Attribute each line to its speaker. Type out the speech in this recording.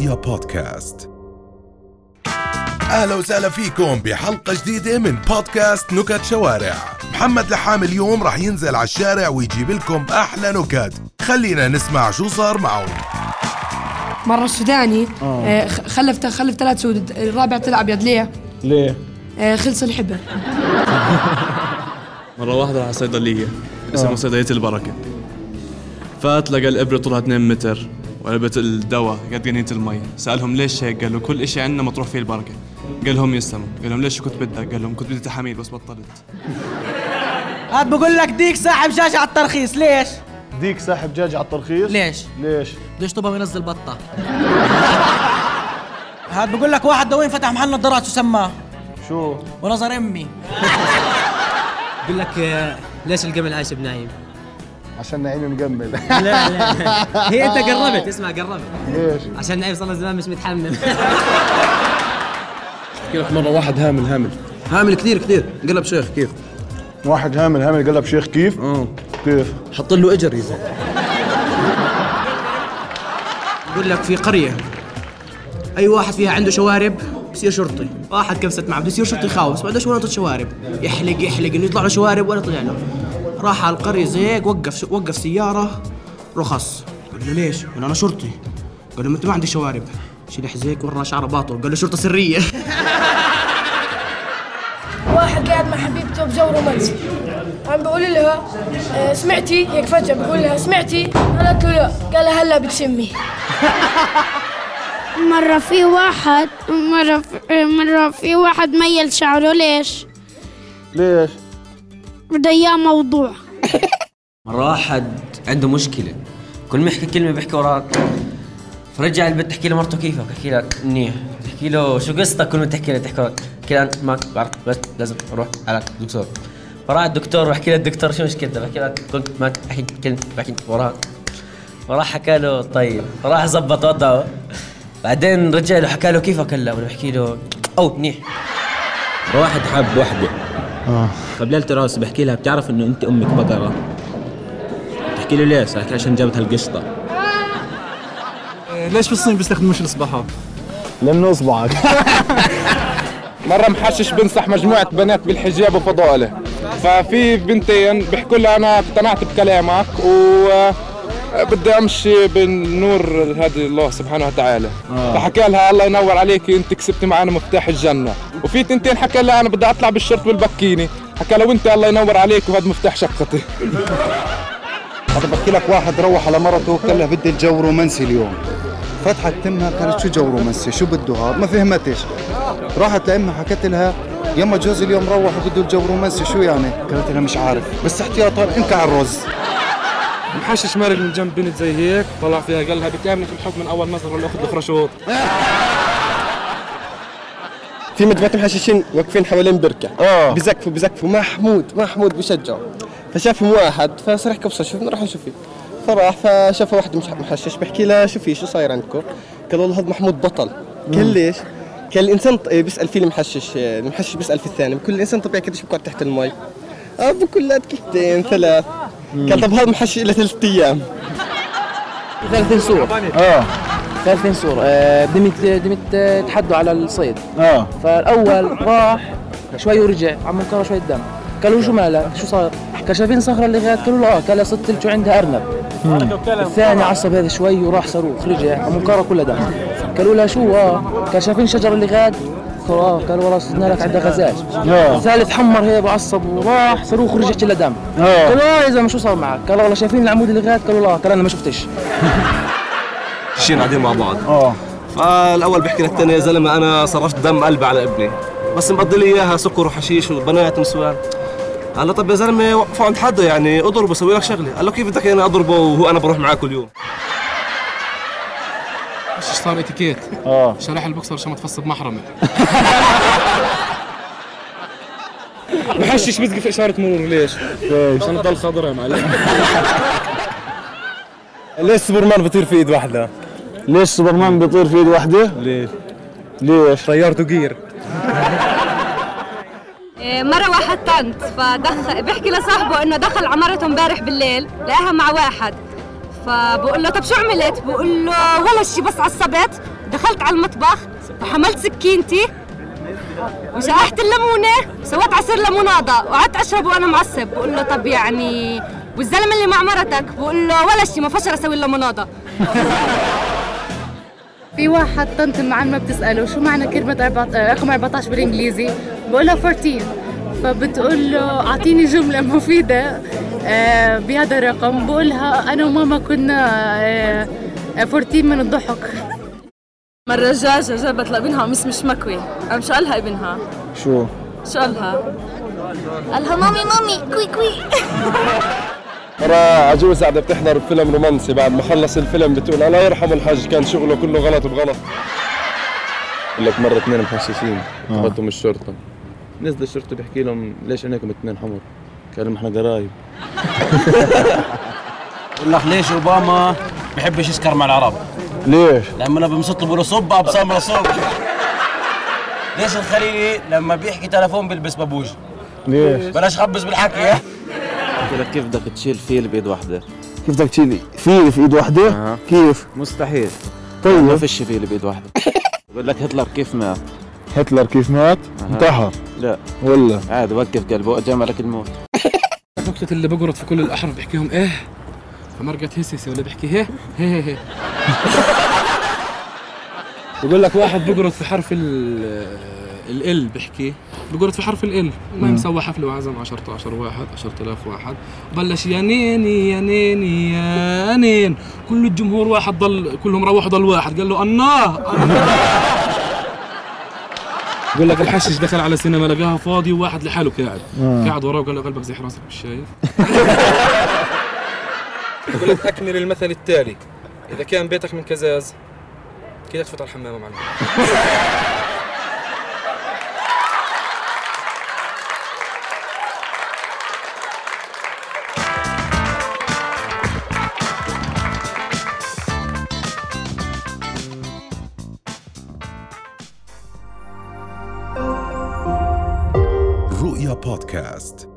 Speaker 1: رؤيا بودكاست. أهلا وسهلا فيكم بحلقة جديدة من بودكاست نكت شوارع. محمد لحام اليوم راح ينزل على الشارع ويجيب لكم أحلى نكت. خلينا نسمع شو صار معه
Speaker 2: مرة السوداني آه. خلف خلف ثلاث سود الرابع طلع أبيض ليه؟
Speaker 3: ليه؟
Speaker 2: آه خلص الحبر
Speaker 4: مرة واحدة على صيدلية اسمها صيدلية البركة. فات لقى الإبرة طولها 2 متر. وعلبة الدواء قد جنينة المي سألهم ليش هيك قالوا كل إشي عندنا مطروح فيه البركة قال لهم يسلموا قال لهم ليش كنت بدك قال لهم كنت بدي تحاميل بس بطلت
Speaker 5: هاد بقول لك ديك ساحب دجاج على الترخيص ليش؟
Speaker 3: ديك ساحب دجاج على الترخيص
Speaker 5: ليش؟
Speaker 3: ليش؟
Speaker 5: ليش طبعا ينزل بطة؟ هاد بقول لك واحد دوين فتح محل نظارات شو سماه؟
Speaker 3: شو؟
Speaker 5: ونظر أمي
Speaker 6: بقول لك آه، ليش القمل عايش بنايم؟
Speaker 3: عشان نعيم مجمل
Speaker 6: لا لا هي انت قربت اسمع قربت.
Speaker 3: ليش؟
Speaker 6: عشان نعيم صار له زمان مش متحمل.
Speaker 7: كيف مرة واحد هامل هامل. هامل كثير كثير. قلب شيخ كيف؟
Speaker 3: واحد هامل هامل قلب شيخ كيف؟
Speaker 7: آه.
Speaker 3: كيف؟
Speaker 7: حط له إجر يا
Speaker 6: بقول لك في قرية أي واحد فيها عنده شوارب بصير شرطي واحد كبست معه بده يصير شرطي خاوس ما عندوش ولا شوارب. يحلق يحلق إنه يطلع له شوارب ولا طلع له. راح على القرية زيك وقف وقف سيارة رخص قال له ليش؟ قال له أنا شرطي. قال له ما أنت ما عندك شوارب. شيل حزيك وراه شعره باطل قال له شرطة سرية.
Speaker 2: واحد قاعد مع حبيبته بجو رومانسي. عم بقول لها آه، سمعتي؟ هيك فجأة بقول لها سمعتي؟ قالت له لا. قال لها هلا بتشمي
Speaker 8: مرة في واحد مرة في مرة في واحد ميل شعره ليش؟
Speaker 3: ليش؟
Speaker 8: بده اياه موضوع.
Speaker 9: مرة واحد عنده مشكلة. كل ما يحكي كلمة بيحكي وراك فرجع البنت تحكي له مرته كيفك بحكي لك منيح. تحكي له شو قصتك؟ كل ما تحكي له تحكي لك تحكي له ما بعرف بس لازم أروح على الدكتور. فراح الدكتور وحكي له الدكتور شو مشكلتك بحكي لك كنت ما أحكي كلمة بحكي وراك فراح حكى له طيب. راح زبط وضعه. بعدين رجع له حكى له كيفك هلا؟ بحكي له أو منيح.
Speaker 6: واحد حب وحدة. آه. فبليلة راس بحكي لها بتعرف إنه أنت أمك بقرة؟ بتحكي له ليش؟ قالت لي عشان جابت هالقشطة.
Speaker 7: ليش في الصين بيستخدموش الإصبعات؟
Speaker 3: لأنه إصبعك.
Speaker 10: مرة محشش بنصح مجموعة بنات بالحجاب وفضائله ففي بنتين بيحكوا لها أنا اقتنعت بكلامك و بدي امشي بالنور هذا الله سبحانه وتعالى. آه. فحكى لها الله ينور عليك انت كسبتي معنا مفتاح الجنة. وفي تنتين حكى لها أنا بدي اطلع بالشورت والبكيني. حكى لها وانت الله ينور عليك وهذا مفتاح شقتي.
Speaker 11: هذا بحكي لك واحد روح على مرته وقال لها بدي الجو رومانسي اليوم. فتحت تمها قالت شو جو رومانسي؟ شو بده هذا؟ ما فهمتش. راحت لأمها حكت لها يما جوزي اليوم روح وبده الجو رومانسي شو يعني؟ قالت لها مش عارف. بس احتياطا انت على الرز.
Speaker 4: محشش مارق من جنب بنت زي هيك طلع فيها قال لها بتامني في الحب من أول نظره ولا اخذ أخرى شوط
Speaker 10: في مجموعة محششين واقفين حوالين بركة. آه. بزقفوا بزقفوا محمود محمود بشجعه. فشافهم واحد فصار يحكي بصوت شوف نروح نشوف فيه. فراح فشافه واحد مش محشش بحكي له شو في شو صاير عندكم؟ قال والله هذا محمود بطل. قال ليش؟ قال الإنسان ط- بيسأل فيه المحشش المحشش بيسأل في الثاني بكل الإنسان طبيعي قديش بقعد تحت المي؟ آه بكل دقيقتين ثلاث. قال طب هذا محشش له ثلاث أيام.
Speaker 6: 30 صور
Speaker 3: آه.
Speaker 6: 30 صور آه، دمت دمت آه، تحدوا على الصيد.
Speaker 3: آه.
Speaker 6: فالأول راح شوي ورجع عم منكره شوي دم قالوا شو مالك شو صار؟ قال شايفين صخرة اللي غاد قالوا له آه قال صرت له عندها؟ أرنب. الثاني عصب هذا شوي وراح صاروخ رجع. عم منكره كلها دم. قالوا له شو؟ آه. قال شايفين الشجره اللي غاد قالوا والله صرنا لك عندها غزال.
Speaker 3: آه.
Speaker 6: الثالث حمر هيك وعصب وراح صاروخ ورجع كله دم. قالوا آه يا زلمة شو صار معك؟ قالوا والله شايفين العمود اللي غاد قالوا لا قال أنا ما شفتش.
Speaker 12: شين قاعدين مع بعض.
Speaker 3: آه.
Speaker 12: فالأول بيحكي للثاني يا زلمة أنا صرفت دم قلبي على ابني. بس مقضي لي إياها سكر وحشيش وبنات ونسوان. قال له طب يا زلمة وقفوا عند حدا يعني اضربه سوي لك شغلة. قال له كيف بدك أنا أضربه وهو أنا بروح معاه كل يوم؟
Speaker 4: صار اتيكيت
Speaker 3: آه
Speaker 4: شرح البوكسر عشان ما تفصل محرمه
Speaker 10: محشش بيزقف إشارة مرور ليش؟
Speaker 4: عشان تضل خضرا يا معلم
Speaker 3: ليش سوبرمان بيطير في إيد واحدة؟ ليش سوبرمان بيطير في إيد واحدة؟ ليش؟ ليش؟ طيارته gear
Speaker 13: إيه، مرة واحد طنط فدخل بيحكي لصاحبه إنه دخل عمارته امبارح بالليل لقاها مع واحد فبقول له طب شو عملت؟ بقول له ولا شي بس عصبت. دخلت على المطبخ وحملت سكينتي وشقحت الليمونة سويت عصير ليموناضة وقعدت أشرب وأنا معصب. بقول له طب يعني والزلمة اللي مع مرتك؟ بقول له ولا شي ما فشر أسوي الليموناضة
Speaker 14: في واحد طنط معلمة بتسأله شو معنى آه، رقم 14 بالإنجليزي؟ بقول لها 14 فبتقول له أعطيني جملة مفيدة. آه، بهذا الرقم بقولها أنا وماما كنا آه، آه، 14 من الضحك.
Speaker 15: مرة دجاجة جابت لابنها قميص مش مكوي. قام شو قالها ابنها؟
Speaker 3: شو؟
Speaker 15: شو قالها؟
Speaker 8: قالها مامي مامي كوي كوي.
Speaker 16: مرة عجوزة قاعدة بتحضر فيلم رومانسي بعد ما خلص الفيلم بتقول الله يرحم الحاج كان شغله كله غلط بغلط. بقول لك مرة اثنين محششين اخذتهم الشرطة. نزل الشرطة بيحكي لهم ليش عينيكم اثنين حمر؟ قال لهم إحنا قرايب
Speaker 17: بقول لك ليش أوباما بحبش يسكر مع العرب
Speaker 3: ليش؟
Speaker 17: لما بنصط له صب ابصم صب ليش الخليلي لما بيحكي تلفون بيلبس بابوج
Speaker 3: ليش؟
Speaker 17: بلاش خبز بالحكي
Speaker 18: قلت لك كيف بدك تشيل فيل بايد واحدة؟
Speaker 3: كيف بدك تشيل فيل في إيد واحدة؟
Speaker 18: أه.
Speaker 3: كيف؟
Speaker 18: مستحيل
Speaker 3: طيب.
Speaker 18: ما فيش فيل بايد واحدة بقول لك هتلر كيف مات؟
Speaker 3: هتلر كيف مات؟ انتحر
Speaker 18: لا.
Speaker 3: ولا
Speaker 18: عادي وقف قلبه اجى ملك الموت.
Speaker 19: نكتة اللي بقرط في كل الأحرف بيحكيهم إيه؟ فمرقت هسسي ولا بيحكي هي؟ هي هي بقول لك واحد بقرط في حرف ال ال بيحكي. بقرط في حرف ال ما
Speaker 3: مم.
Speaker 19: مسوى حفلة وعزم 10 واحد 10000 واحد. بلش يا نيني يا نيني يا نين. كل الجمهور واحد ضل كلهم روحوا ضل واحد. قال له الله بقول لك الحشش دخل على سينما لقاها فاضي وواحد لحاله قاعد.
Speaker 3: آه.
Speaker 19: قاعد وراه وقال له قلبك زي حراسك مش شايف
Speaker 4: يقول لك أكمل المثل التالي. إذا كان بيتك من كزاز كده تفوت على الحمام يا معلم؟
Speaker 1: بودكاست